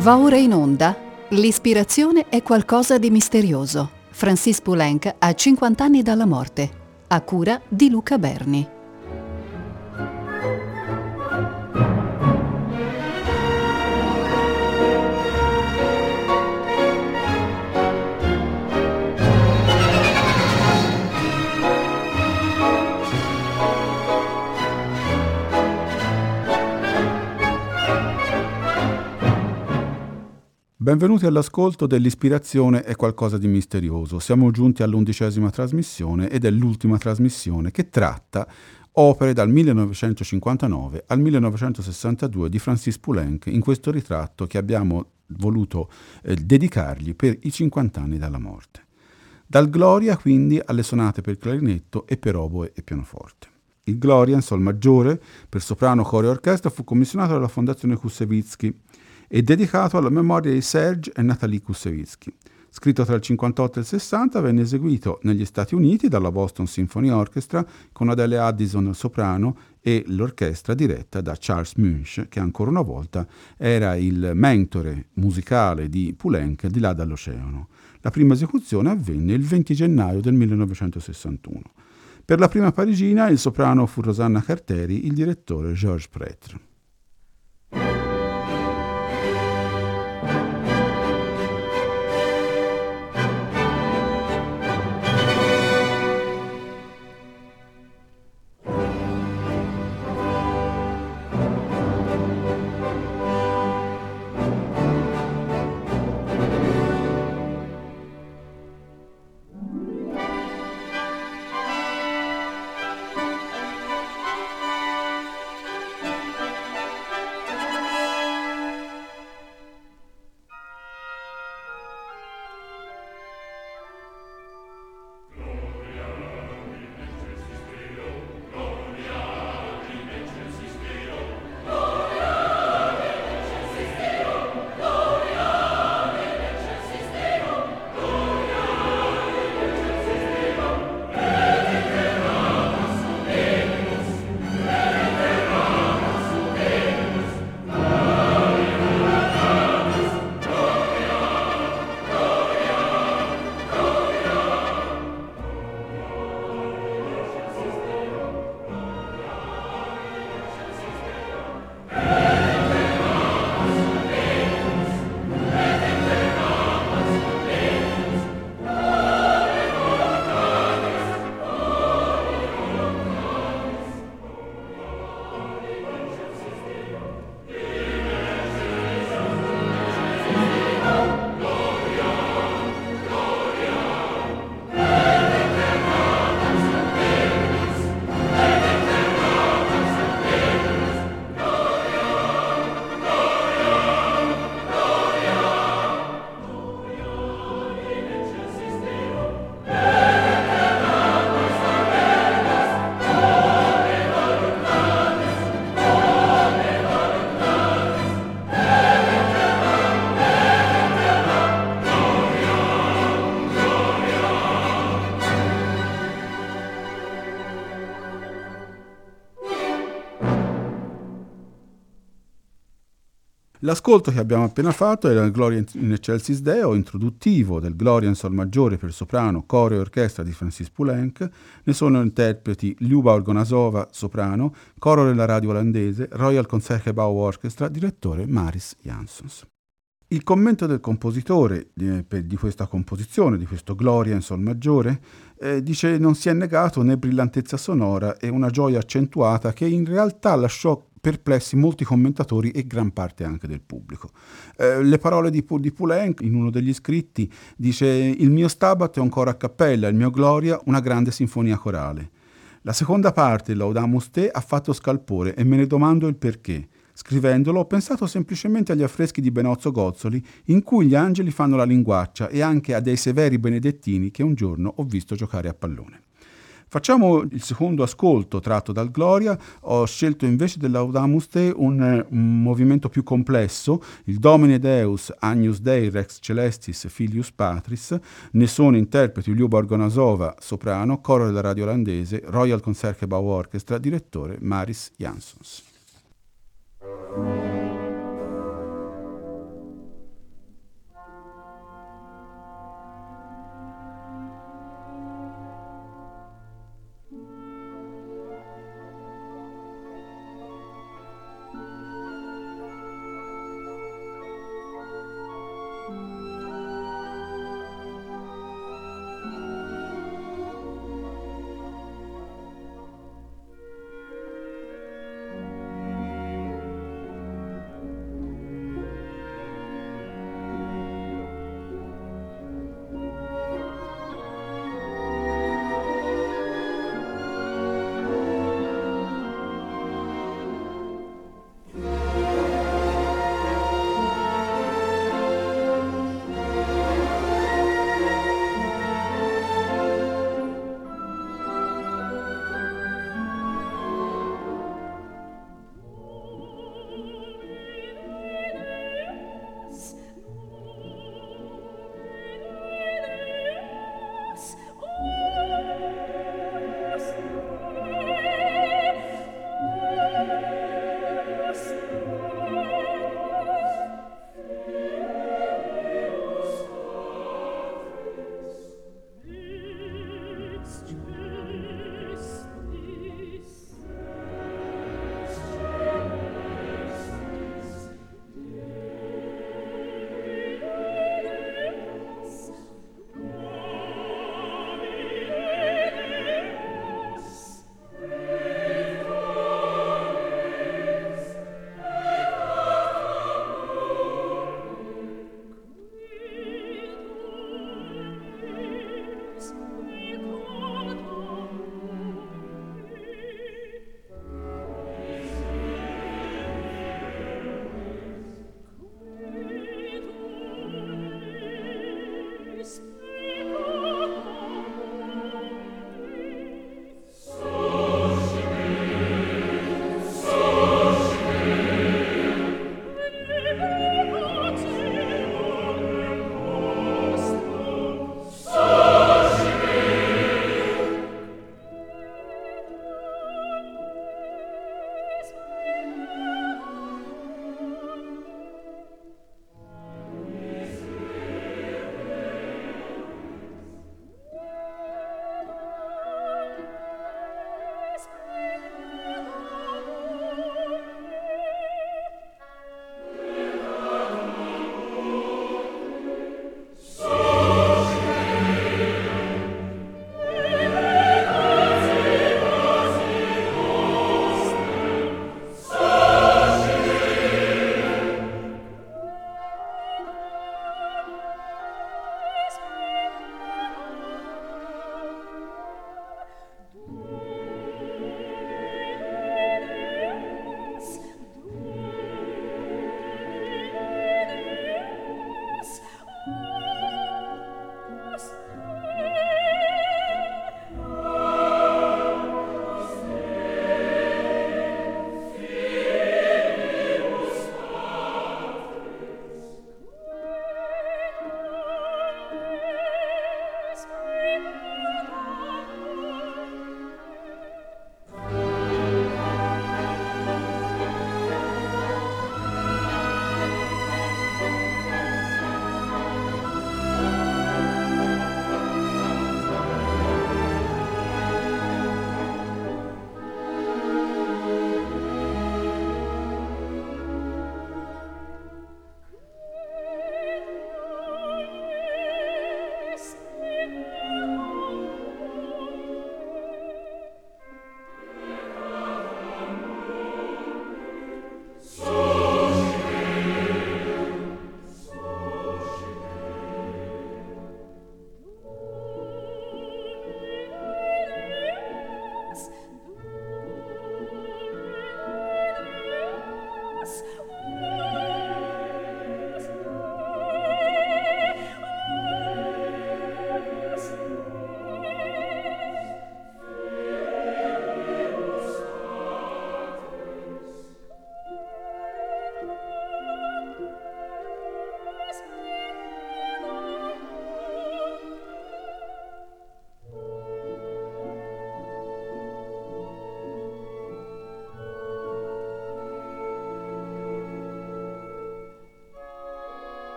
Va ora in onda. L'ispirazione è qualcosa di misterioso. Francis Poulenc ha 50 anni dalla morte. A cura di Luca Berni. Benvenuti all'ascolto dell'Ispirazione è qualcosa di misterioso. Siamo giunti all'undicesima trasmissione ed è l'ultima trasmissione che tratta opere dal 1959 al 1962 di Francis Poulenc in questo ritratto che abbiamo voluto eh, dedicargli per i 50 anni dalla morte. Dal Gloria quindi alle sonate per clarinetto e per oboe e pianoforte. Il Gloria in sol maggiore per soprano, coro e orchestra fu commissionato dalla Fondazione Kusevitsky e dedicato alla memoria di Serge e Natalie Kusevitsky. Scritto tra il 58 e il 60, venne eseguito negli Stati Uniti dalla Boston Symphony Orchestra con Adele Addison al soprano e l'orchestra diretta da Charles Munch, che ancora una volta era il mentore musicale di Poulenc di là dall'oceano. La prima esecuzione avvenne il 20 gennaio del 1961. Per la prima parigina il soprano fu Rosanna Carteri, il direttore Georges Pretre. L'ascolto che abbiamo appena fatto era il Gloria in Excelsis Deo, introduttivo del Gloria in Sol maggiore per soprano, coro e orchestra di Francis Poulenc. Ne sono interpreti Liuba Orgonasova, soprano, coro della radio olandese, Royal Concertgebouw Orchestra, direttore Maris Jansons. Il commento del compositore di, di, questa composizione, di questo Gloria in Sol maggiore, eh, dice non si è negato né brillantezza sonora e una gioia accentuata che in realtà lasciò perplessi molti commentatori e gran parte anche del pubblico. Eh, le parole di, di Poulenc in uno degli scritti dice il mio Stabat è un coro a cappella, il mio Gloria una grande sinfonia corale. La seconda parte, Laudamus Te, ha fatto scalpore e me ne domando il perché. Scrivendolo ho pensato semplicemente agli affreschi di Benozzo Gozzoli in cui gli angeli fanno la linguaccia e anche a dei severi benedettini che un giorno ho visto giocare a pallone. Facciamo il secondo ascolto tratto dal Gloria, ho scelto invece dell'Audamus Te un, un movimento più complesso, il Domine Deus, Agnus Dei, Rex Celestis, Filius Patris, ne sono interpreti Liuba Orgonasova, soprano, coro della radio olandese, Royal Concertgebouw Orchestra, direttore Maris Jansons.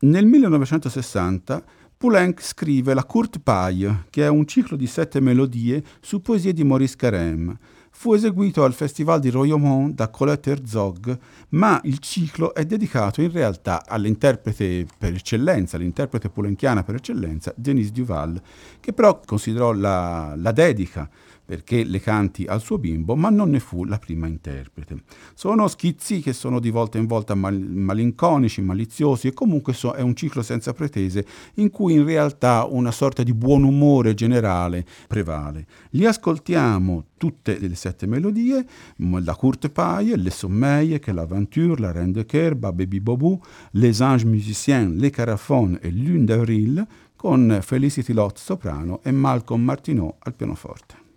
Nel 1960 Poulenc scrive la Courte Paille, che è un ciclo di sette melodie su poesie di Maurice Carême. Fu eseguito al Festival di Royaumont da Colette Herzog, ma il ciclo è dedicato in realtà all'interprete per eccellenza, l'interprete poulenchiana per eccellenza, Denise Duval, che però considerò la, la dedica perché le canti al suo bimbo, ma non ne fu la prima interprete. Sono schizzi che sono di volta in volta mal- malinconici, maliziosi e comunque so- è un ciclo senza pretese in cui in realtà una sorta di buon umore generale prevale. Li ascoltiamo tutte le sette melodie, la Courte Paille, Le Sommeil, che l'Aventure, la Reine de Coeur, Baby Bobou, Les Anges Musiciens, Les Carafons e Lune d'Avril, con Felicity Lott soprano e Malcolm Martineau al pianoforte.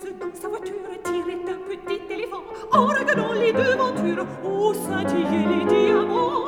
Dans sa voiture tirait un petit éléphant en regardant les devantures où scintillaient les diamants.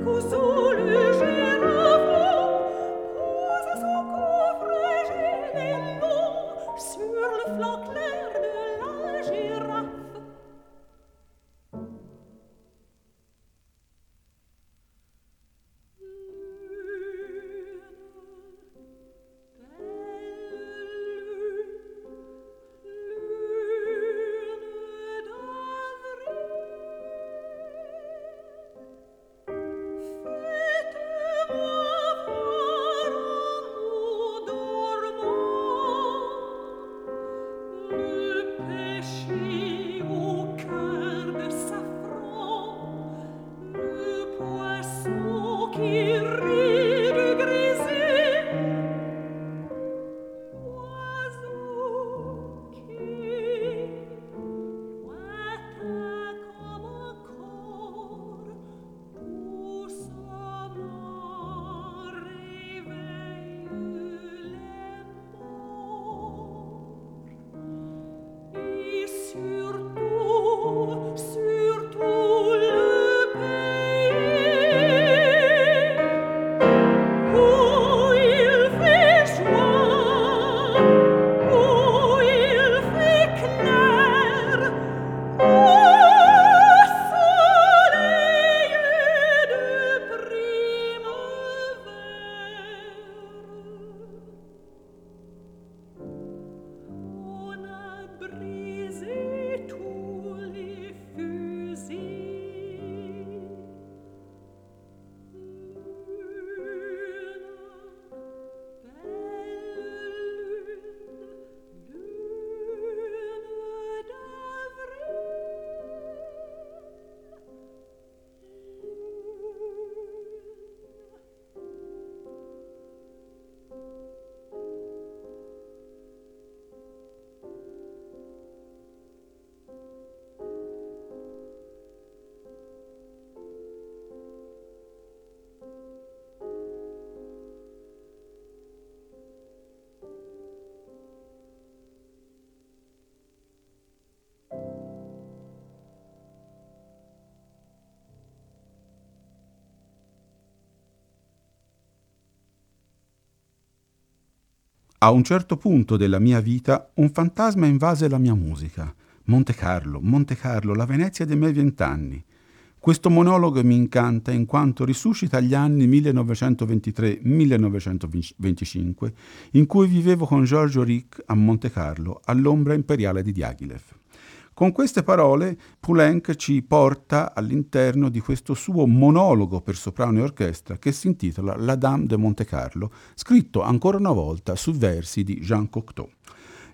Ecco A un certo punto della mia vita un fantasma invase la mia musica. Monte Carlo, Monte Carlo, la Venezia dei miei vent'anni. Questo monologo mi incanta in quanto risuscita gli anni 1923-1925 in cui vivevo con Giorgio Rick a Monte Carlo all'ombra imperiale di Diaghilev. Con queste parole Poulenc ci porta all'interno di questo suo monologo per soprano e orchestra che si intitola La Dame de Monte Carlo, scritto ancora una volta su versi di Jean Cocteau.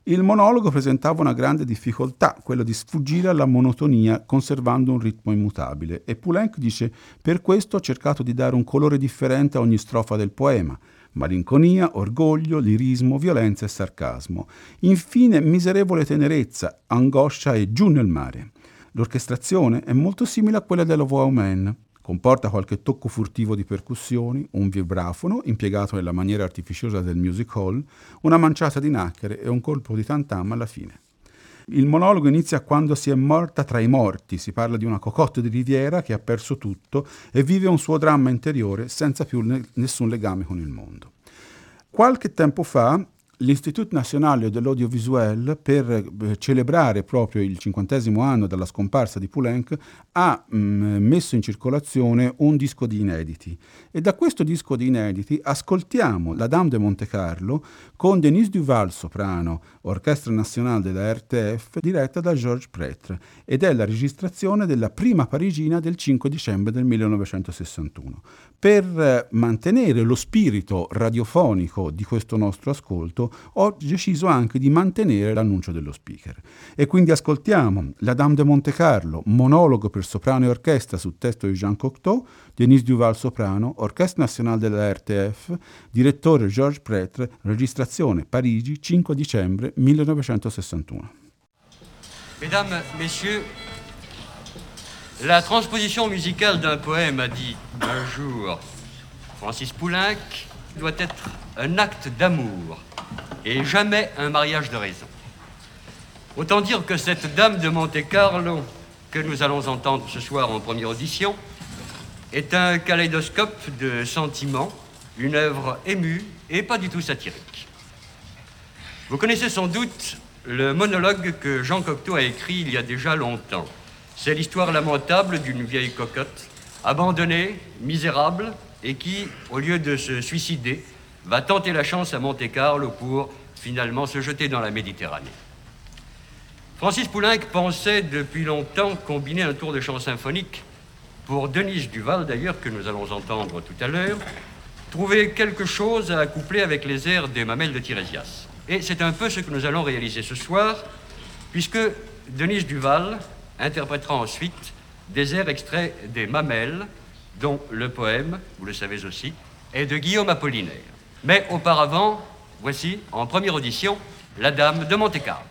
Il monologo presentava una grande difficoltà, quella di sfuggire alla monotonia conservando un ritmo immutabile e Poulenc dice per questo ho cercato di dare un colore differente a ogni strofa del poema, malinconia, orgoglio, lirismo, violenza e sarcasmo. Infine miserevole tenerezza, angoscia e giù nel mare. L'orchestrazione è molto simile a quella della Voix humaine. Comporta qualche tocco furtivo di percussioni, un vibrafono impiegato nella maniera artificiosa del music hall, una manciata di nacchere e un colpo di tantam alla fine. Il monologo inizia quando si è morta tra i morti, si parla di una cocotte di riviera che ha perso tutto e vive un suo dramma interiore senza più ne- nessun legame con il mondo. Qualche tempo fa l'Institut National de l'Audiovisuel, per eh, celebrare proprio il cinquantesimo anno dalla scomparsa di Poulenc, ha mh, mm, messo in circolazione un disco di inediti. E da questo disco di inediti ascoltiamo La Dame de Monte Carlo con Denise Duval soprano, Orchestra Nazionale della RTF, diretta da Georges Pretre, ed è la registrazione della prima parigina del 5 dicembre del 1961. Per eh, mantenere lo spirito radiofonico di questo nostro ascolto, ho deciso anche di mantenere l'annuncio dello speaker. E quindi ascoltiamo La Dame de Monte Carlo, monologo per soprano e orchestra su testo di Jean Cocteau, Denise Duval soprano, Orchestra Nazionale della RTF, direttore Georges Pretre, registrazione Parigi 5 dicembre 1961. Mesdames, Messieurs, la transposition musicale d'un poème a dit un jour Francis Poulenc doit être un acte d'amour et jamais un mariage de raison. Autant dire que cette dame de Monte Carlo, que nous allons entendre ce soir en première audition, est un kaléidoscope de sentiments, une œuvre émue et pas du tout satirique. Vous connaissez sans doute le monologue que Jean Cocteau a écrit il y a déjà longtemps. C'est l'histoire lamentable d'une vieille cocotte, abandonnée, misérable, et qui, au lieu de se suicider, va tenter la chance à Monte-Carlo pour finalement se jeter dans la Méditerranée. Francis Poulenc pensait depuis longtemps combiner un tour de chant symphonique pour Denise Duval, d'ailleurs, que nous allons entendre tout à l'heure, trouver quelque chose à accoupler avec les airs des mamelles de Tirésias. Et c'est un peu ce que nous allons réaliser ce soir, puisque Denise Duval interprétera ensuite des airs extraits des mamelles, dont le poème, vous le savez aussi, est de Guillaume Apollinaire. Mais auparavant, voici, en première audition, La Dame de Monte-Carlo.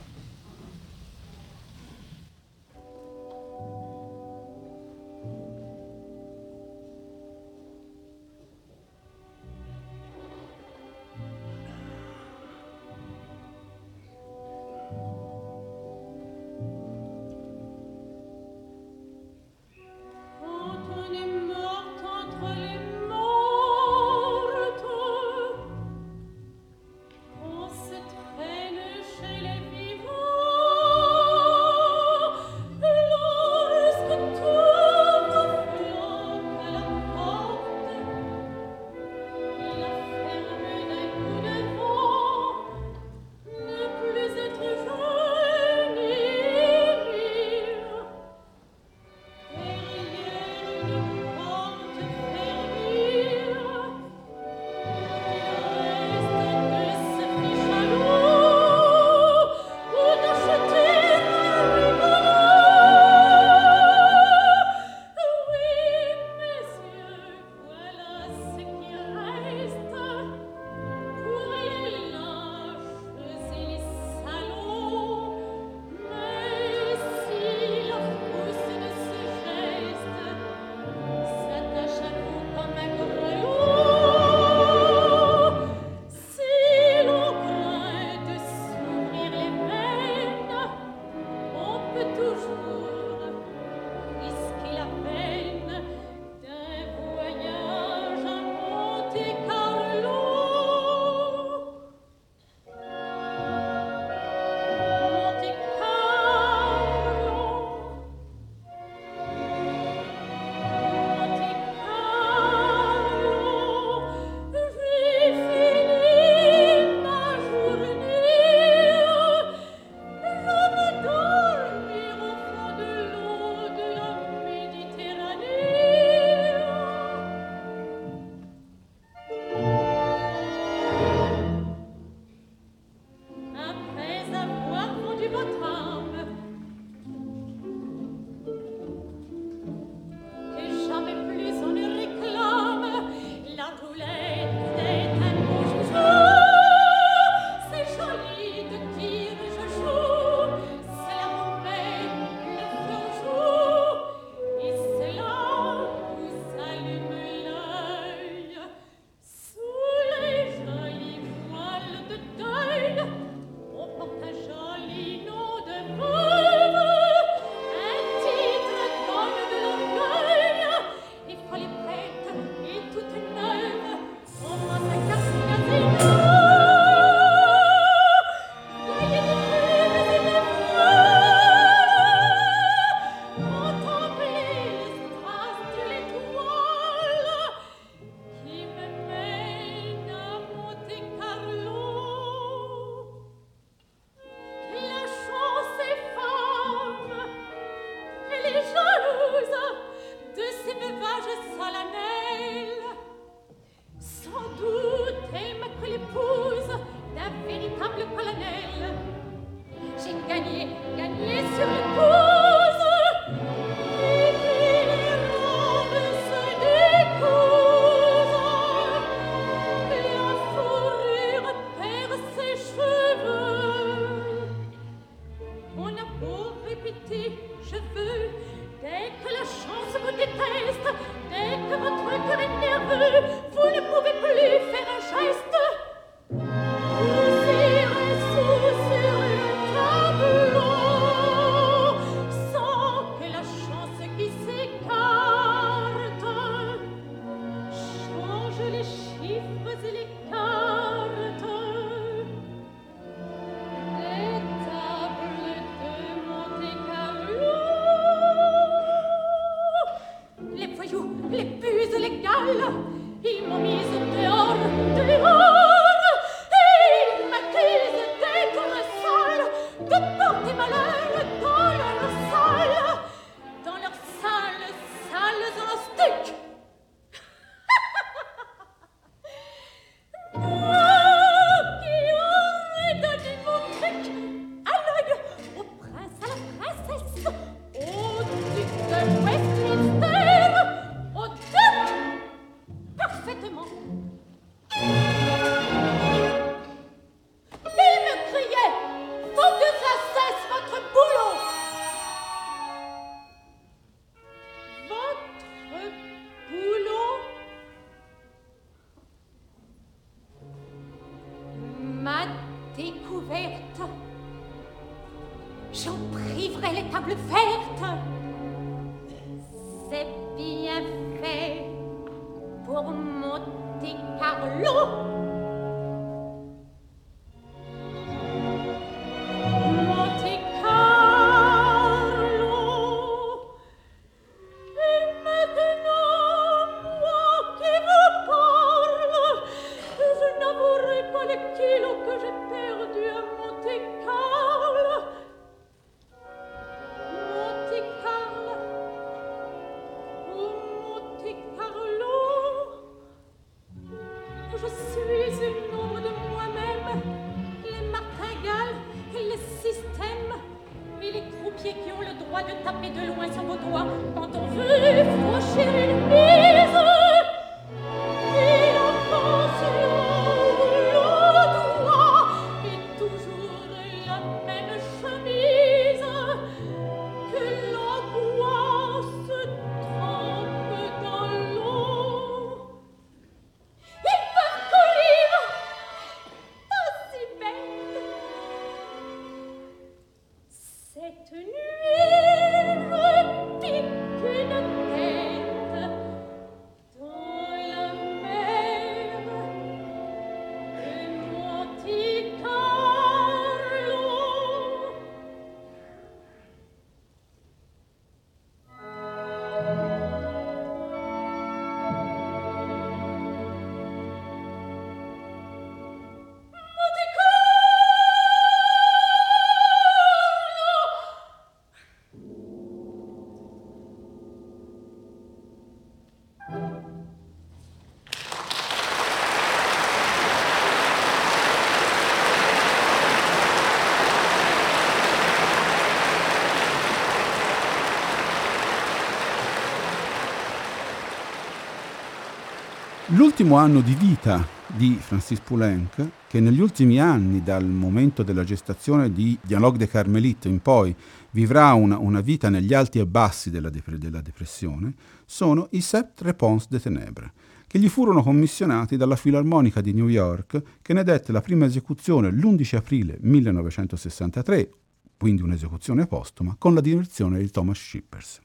L'ultimo anno di vita di Francis Poulenc, che negli ultimi anni, dal momento della gestazione di Dialogue de Carmelite in poi, vivrà una, una vita negli alti e bassi della, dep- della depressione, sono i Sept Réponses de Ténèbres, che gli furono commissionati dalla Filarmonica di New York, che ne dette la prima esecuzione l'11 aprile 1963, quindi un'esecuzione postuma, con la direzione di Thomas Shippers.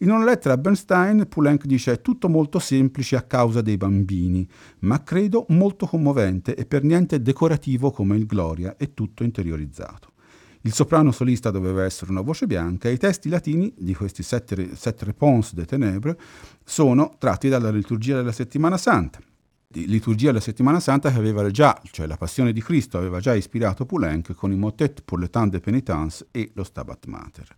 In una lettera a Bernstein, Poulenc dice è tutto molto semplice a causa dei bambini, ma credo molto commovente e per niente decorativo come il Gloria e tutto interiorizzato. Il soprano solista doveva essere una voce bianca e i testi latini di questi sette, sette réponses de ténèbres sono tratti dalla liturgia della settimana santa. Liturgia della settimana santa che aveva già, cioè la passione di Cristo, aveva già ispirato Poulenc con i motet pour le temps de pénitence e lo Stabat Mater.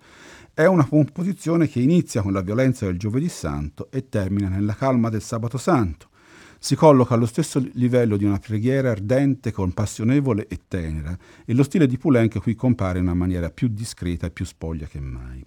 È una composizione che inizia con la violenza del giovedì santo e termina nella calma del sabato santo. Si colloca allo stesso livello di una preghiera ardente, compassionevole e tenera, e lo stile di Poulenc qui compare in una maniera più discreta e più spoglia che mai.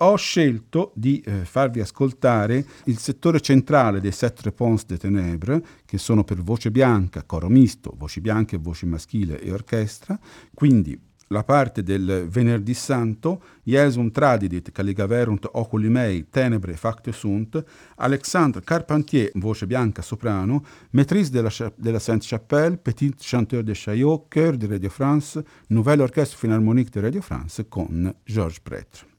Ho scelto di eh, farvi ascoltare il settore centrale dei Sept Réponses de Ténèbres, che sono per voce bianca, coro misto, voci bianche, voci maschile e orchestra, quindi la parte del venerdì santo, Jesum tradidit caligaverunt oculi mei tenebre facte sunt, Alexandre Carpentier, voce bianca soprano, maîtrise della, della Sainte-Chapelle, petit chanteur de Chaillot, chœur de Radio France, nouvelle orchestre philharmonique de Radio France con Georges Prêtre.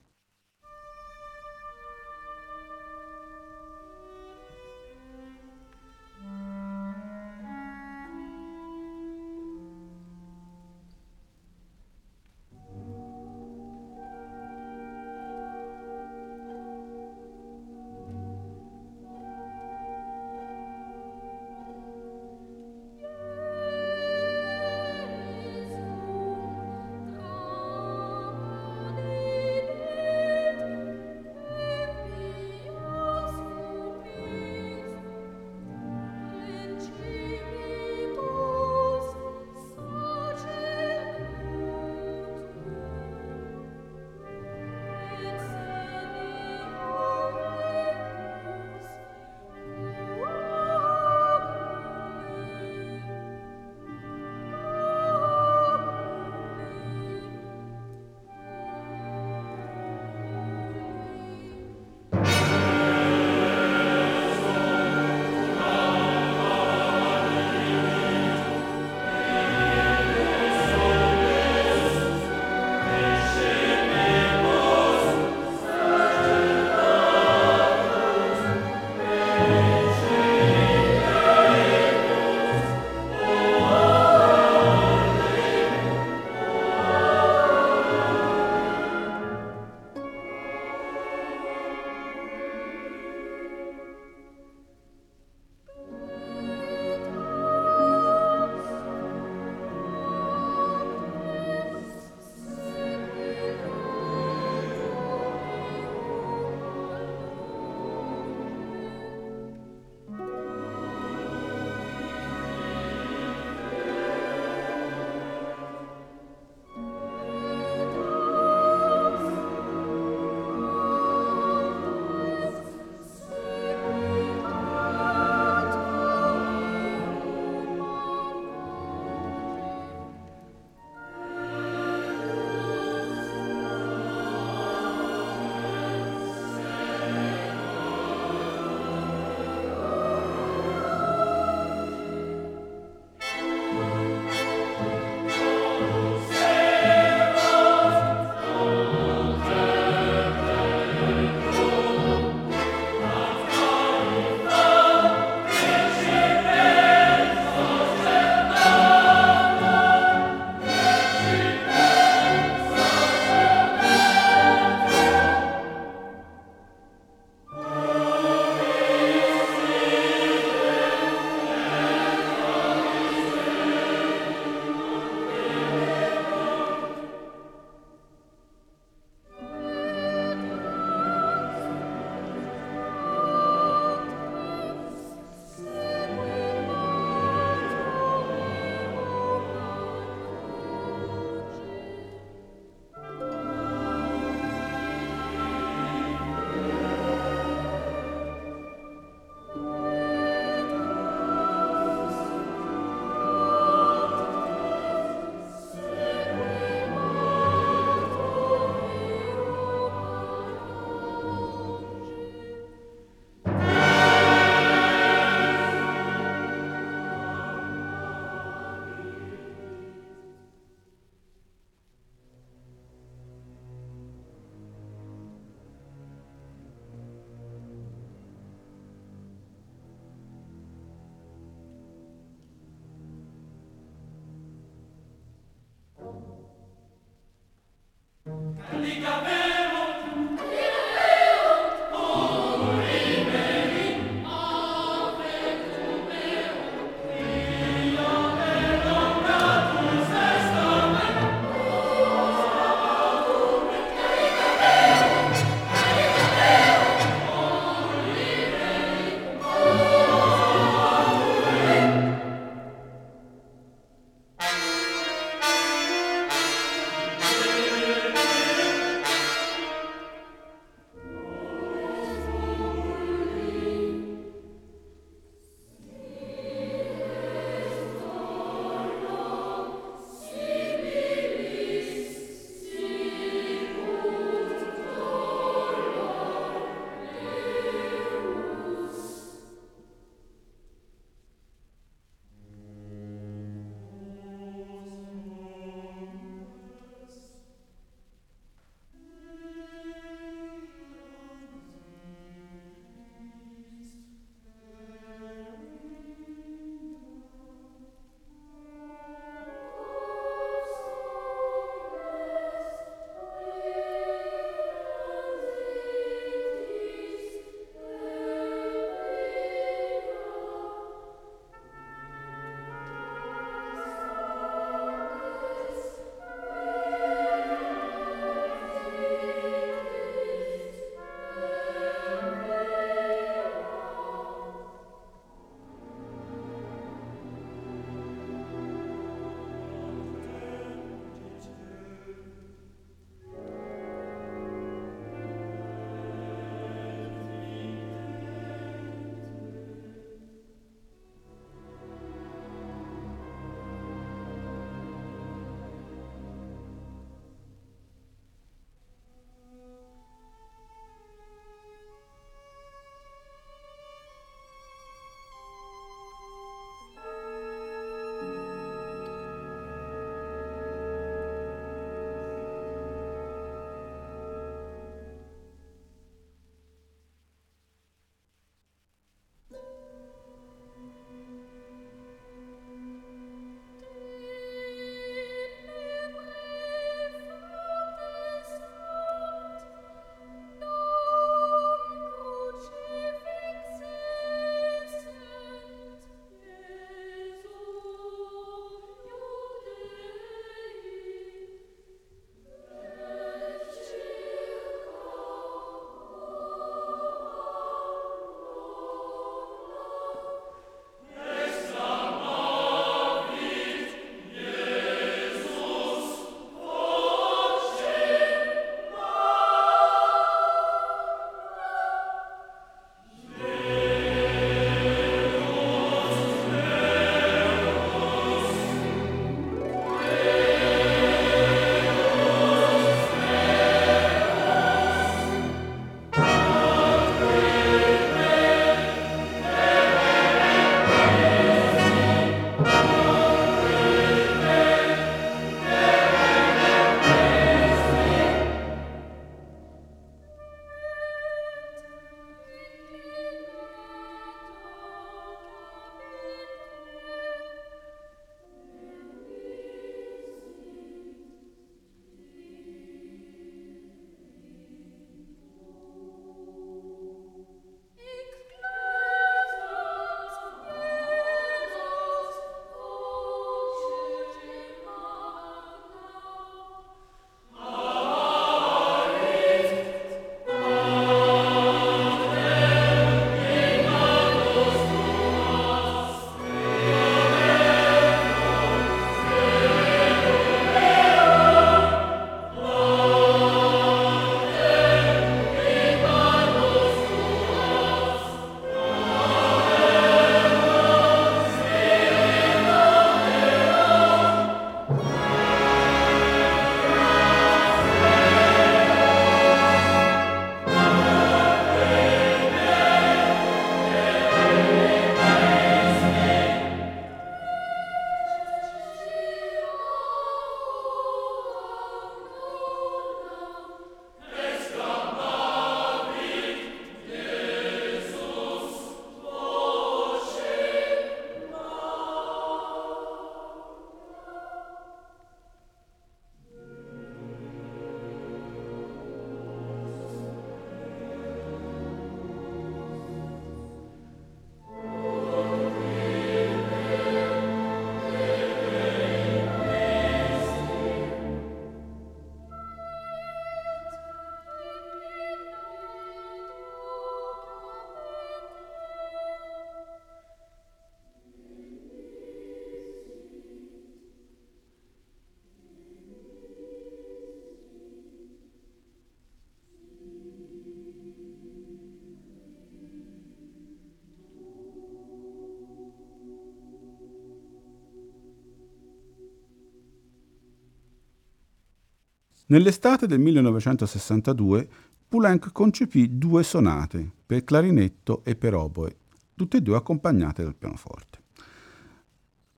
Nell'estate del 1962 Poulenc concepì due sonate per clarinetto e per oboe, tutte e due accompagnate dal pianoforte.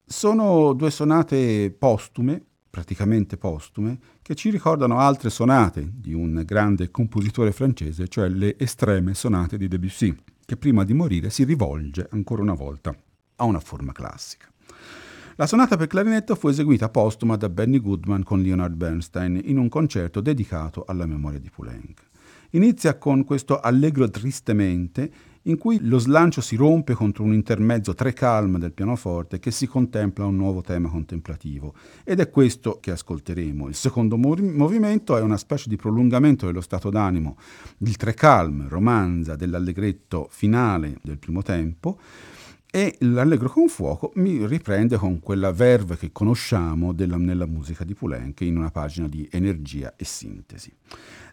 Sono due sonate postume, praticamente postume, che ci ricordano altre sonate di un grande compositore francese, cioè le estreme sonate di Debussy, che prima di morire si rivolge ancora una volta a una forma classica. La sonata per clarinetto fu eseguita postuma da Benny Goodman con Leonard Bernstein in un concerto dedicato alla memoria di Poulenc. Inizia con questo allegro tristemente in cui lo slancio si rompe contro un intermezzo tre calm del pianoforte che si contempla un nuovo tema contemplativo. Ed è questo che ascolteremo. Il secondo mov- movimento è una specie di prolungamento dello stato d'animo. Il tre calm romanza dell'allegretto finale del primo tempo e l'Allegro con fuoco mi riprende con quella verve che conosciamo della, nella musica di Poulenc in una pagina di energia e sintesi.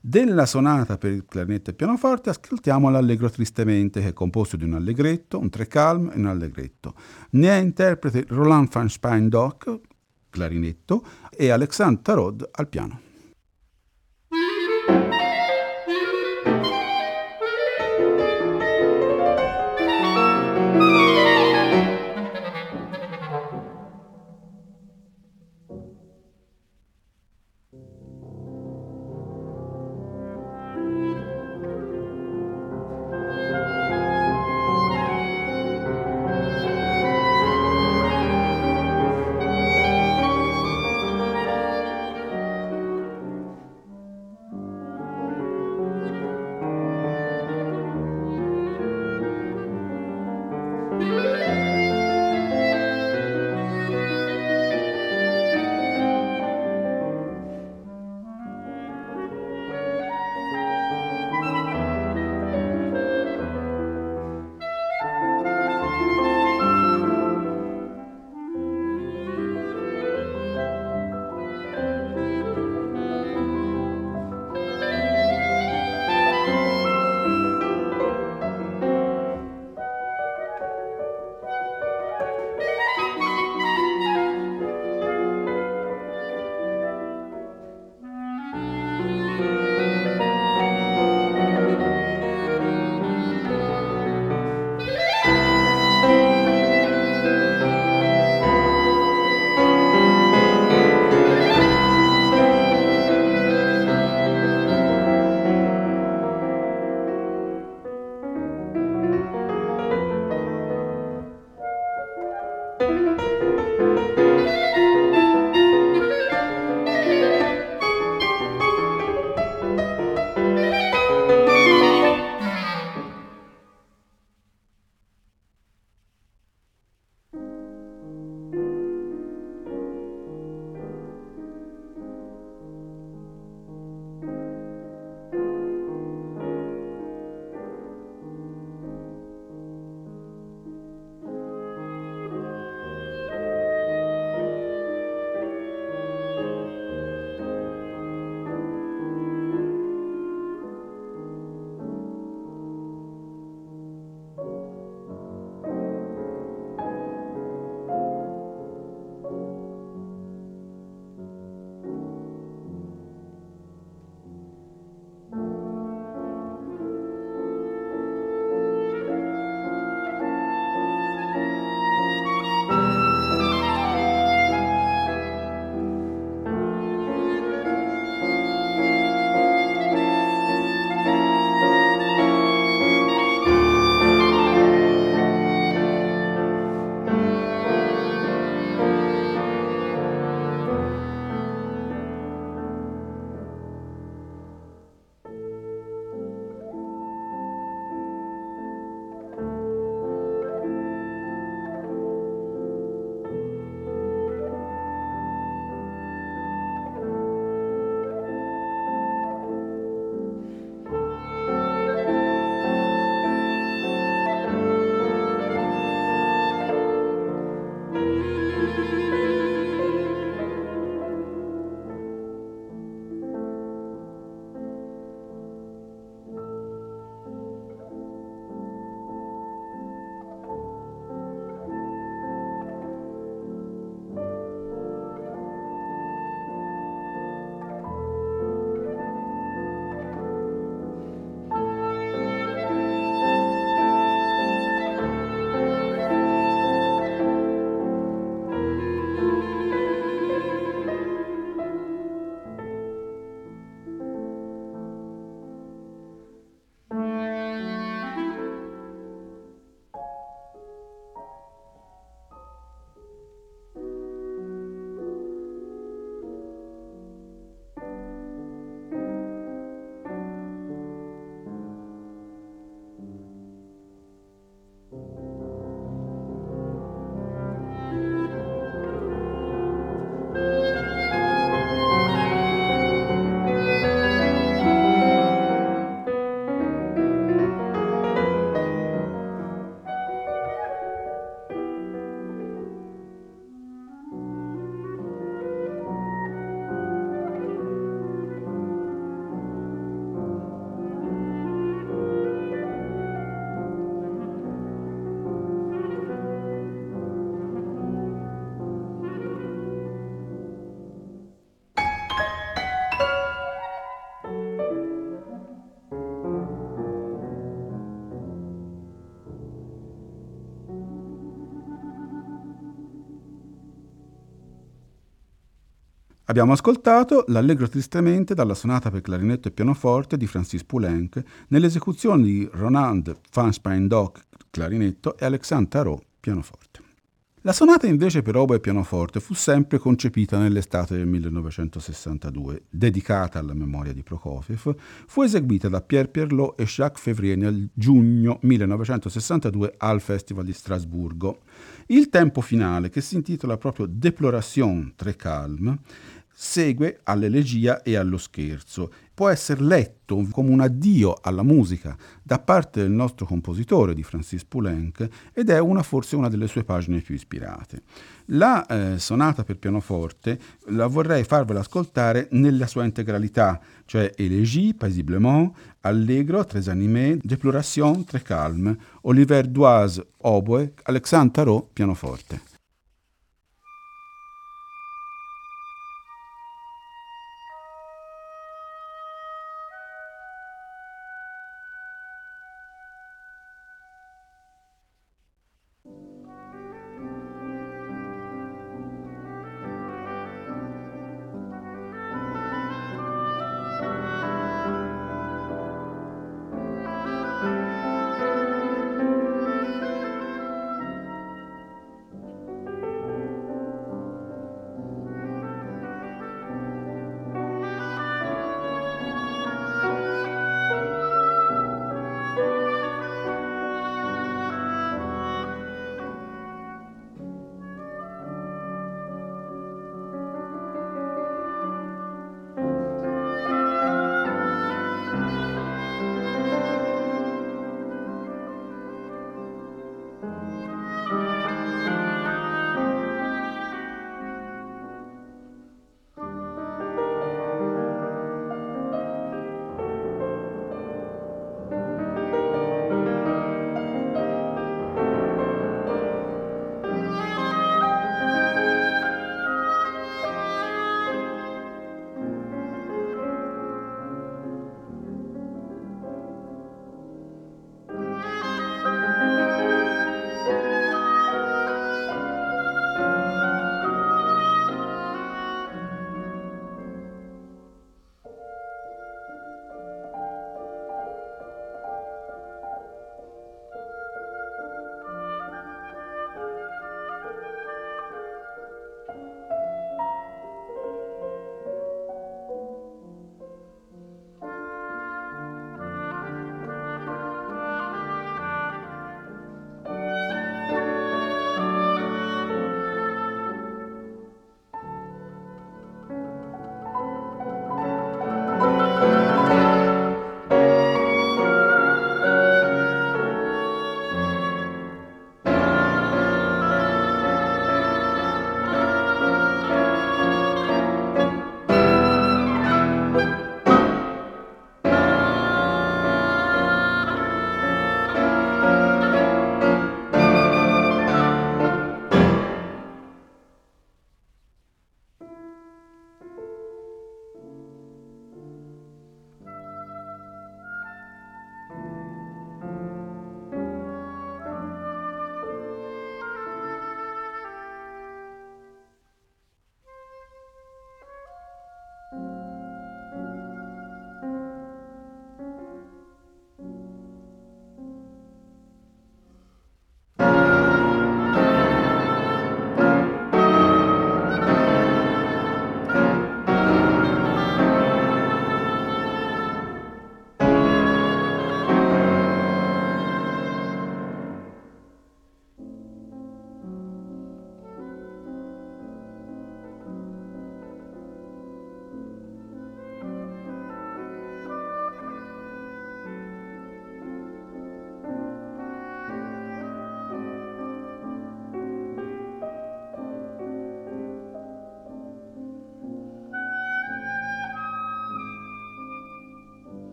Della sonata per il clarinetto e pianoforte ascoltiamo l'Allegro tristemente che è composto di un allegretto, un tre calm e un allegretto. Ne è interprete Roland van Speindock, clarinetto, e Alexandre Tarod al piano. Abbiamo ascoltato l'Allegro tristemente dalla sonata per clarinetto e pianoforte di Francis Poulenc nell'esecuzione di Ronald van Spijndok clarinetto e Alexandre Tarot pianoforte. La sonata invece per oboe e pianoforte fu sempre concepita nell'estate del 1962, dedicata alla memoria di Prokofiev, fu eseguita da Pierre Pierlot e Jacques Février nel giugno 1962 al Festival di Strasburgo. Il tempo finale, che si intitola proprio Deploration très calme, segue all'elegia e allo scherzo. Può essere letto come un addio alla musica da parte del nostro compositore di Francis Poulenc ed è una, forse una delle sue pagine più ispirate. La eh, sonata per pianoforte la vorrei farvela ascoltare nella sua integralità, cioè Elegie, Paisiblement, Allegro, Tres Animés, Deploration, Très Calme, Oliver Doise, oboe, Alexandre Tarot, pianoforte.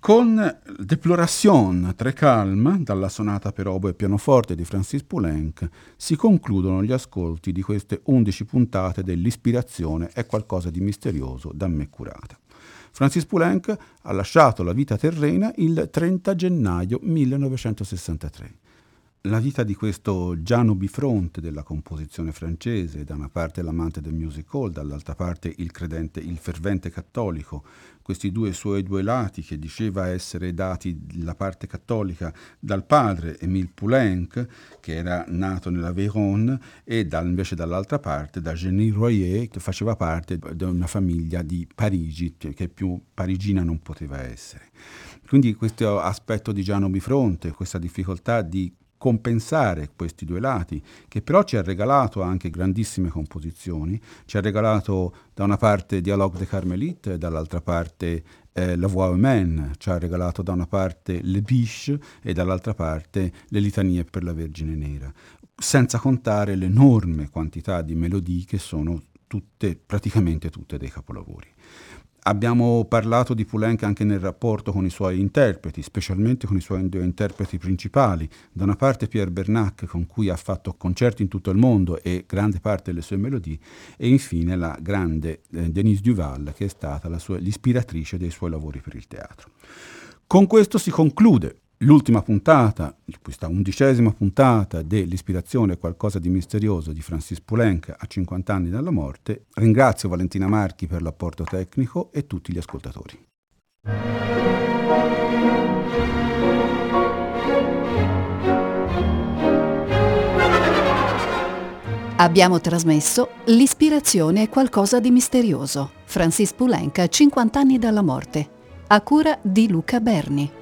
Con Deploration tre calm, dalla sonata per oboe e pianoforte di Francis Poulenc, si concludono gli ascolti di queste undici puntate dell'Ispirazione è qualcosa di misterioso da me curata. Francis Poulenc ha lasciato la vita terrena il 30 gennaio 1963 la vita di questo Giano Bifronte della composizione francese, da una parte l'amante del music hall, dall'altra parte il credente, il fervente cattolico, questi due suoi due lati che diceva essere dati la parte cattolica dal padre Émile Poulenc, che era nato nella Véronne, e dal, invece dall'altra parte da Jenny Royer, che faceva parte di una famiglia di Parigi, che più parigina non poteva essere. Quindi questo aspetto di Giano Bifronte, questa difficoltà di compensare questi due lati, che però ci ha regalato anche grandissime composizioni, ci ha regalato da una parte Dialogue de Carmelite e dall'altra parte eh, La Voix Humaine, ci ha regalato da una parte Le Biche e dall'altra parte le litanie per la Vergine Nera, senza contare l'enorme quantità di melodie che sono tutte, praticamente tutte dei capolavori. Abbiamo parlato di Poulenc anche nel rapporto con i suoi interpreti, specialmente con i suoi due interpreti principali. Da una parte Pierre Bernac, con cui ha fatto concerti in tutto il mondo e grande parte delle sue melodie, e infine la grande eh, Denise Duval, che è stata sua, l'ispiratrice dei suoi lavori per il teatro. Con questo si conclude L'ultima puntata, questa undicesima puntata dell'Ispirazione è qualcosa di misterioso di Francis Poulenc a 50 anni dalla morte, ringrazio Valentina Marchi per l'apporto tecnico e tutti gli ascoltatori. Abbiamo trasmesso L'ispirazione è qualcosa di misterioso. Francis Poulenc a 50 anni dalla morte, a cura di Luca Berni.